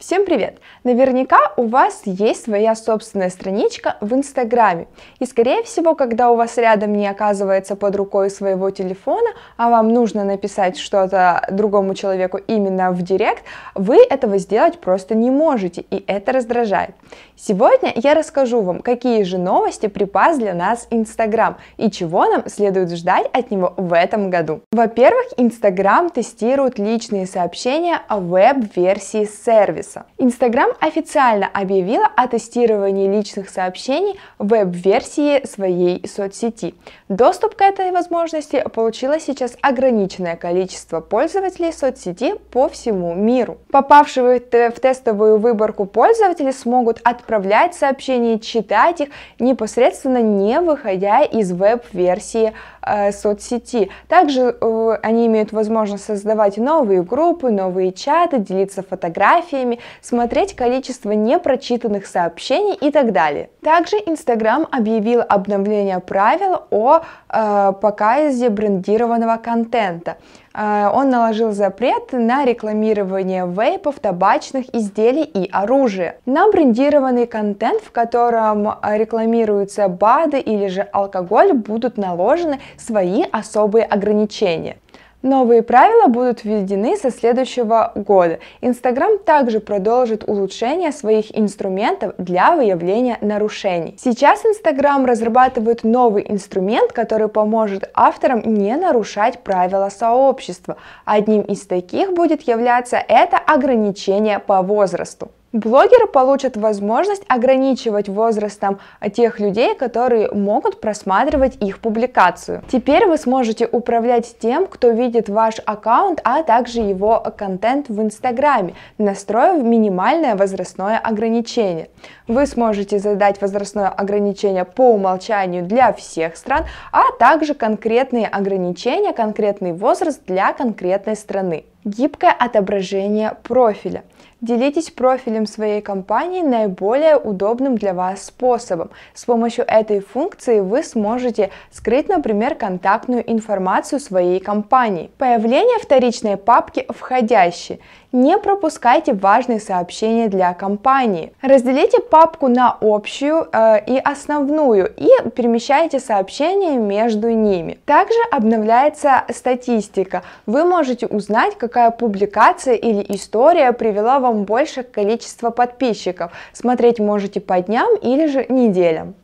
Всем привет! Наверняка у вас есть своя собственная страничка в Инстаграме. И скорее всего, когда у вас рядом не оказывается под рукой своего телефона, а вам нужно написать что-то другому человеку именно в директ, вы этого сделать просто не можете, и это раздражает. Сегодня я расскажу вам, какие же новости припас для нас Инстаграм и чего нам следует ждать от него в этом году. Во-первых, Инстаграм тестирует личные сообщения о веб-версии сервиса сервиса. Instagram официально объявила о тестировании личных сообщений веб-версии своей соцсети. Доступ к этой возможности получило сейчас ограниченное количество пользователей соцсети по всему миру. Попавшие в тестовую выборку пользователи смогут отправлять сообщения, читать их непосредственно не выходя из веб-версии э, соцсети. Также э, они имеют возможность создавать новые группы, новые чаты, делиться фотографиями, смотреть количество непрочитанных сообщений и так далее. Также Instagram объявил обновление правил о э, показе брендированного контента. Э, он наложил запрет на рекламирование вейпов, табачных изделий и оружия. На брендированный контент, в котором рекламируются БАДы или же алкоголь, будут наложены свои особые ограничения. Новые правила будут введены со следующего года. Инстаграм также продолжит улучшение своих инструментов для выявления нарушений. Сейчас Инстаграм разрабатывает новый инструмент, который поможет авторам не нарушать правила сообщества. Одним из таких будет являться это ограничение по возрасту. Блогеры получат возможность ограничивать возрастом тех людей, которые могут просматривать их публикацию. Теперь вы сможете управлять тем, кто видит ваш аккаунт, а также его контент в Инстаграме, настроив минимальное возрастное ограничение. Вы сможете задать возрастное ограничение по умолчанию для всех стран, а также конкретные ограничения, конкретный возраст для конкретной страны. Гибкое отображение профиля. Делитесь профилем своей компании наиболее удобным для вас способом. С помощью этой функции вы сможете скрыть, например, контактную информацию своей компании. Появление вторичной папки «Входящие». Не пропускайте важные сообщения для компании. Разделите папку на общую э, и основную и перемещайте сообщения между ними. Также обновляется статистика. Вы можете узнать, какая публикация или история привела вам большее количество подписчиков. Смотреть можете по дням или же неделям.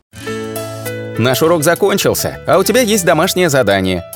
Наш урок закончился, а у тебя есть домашнее задание –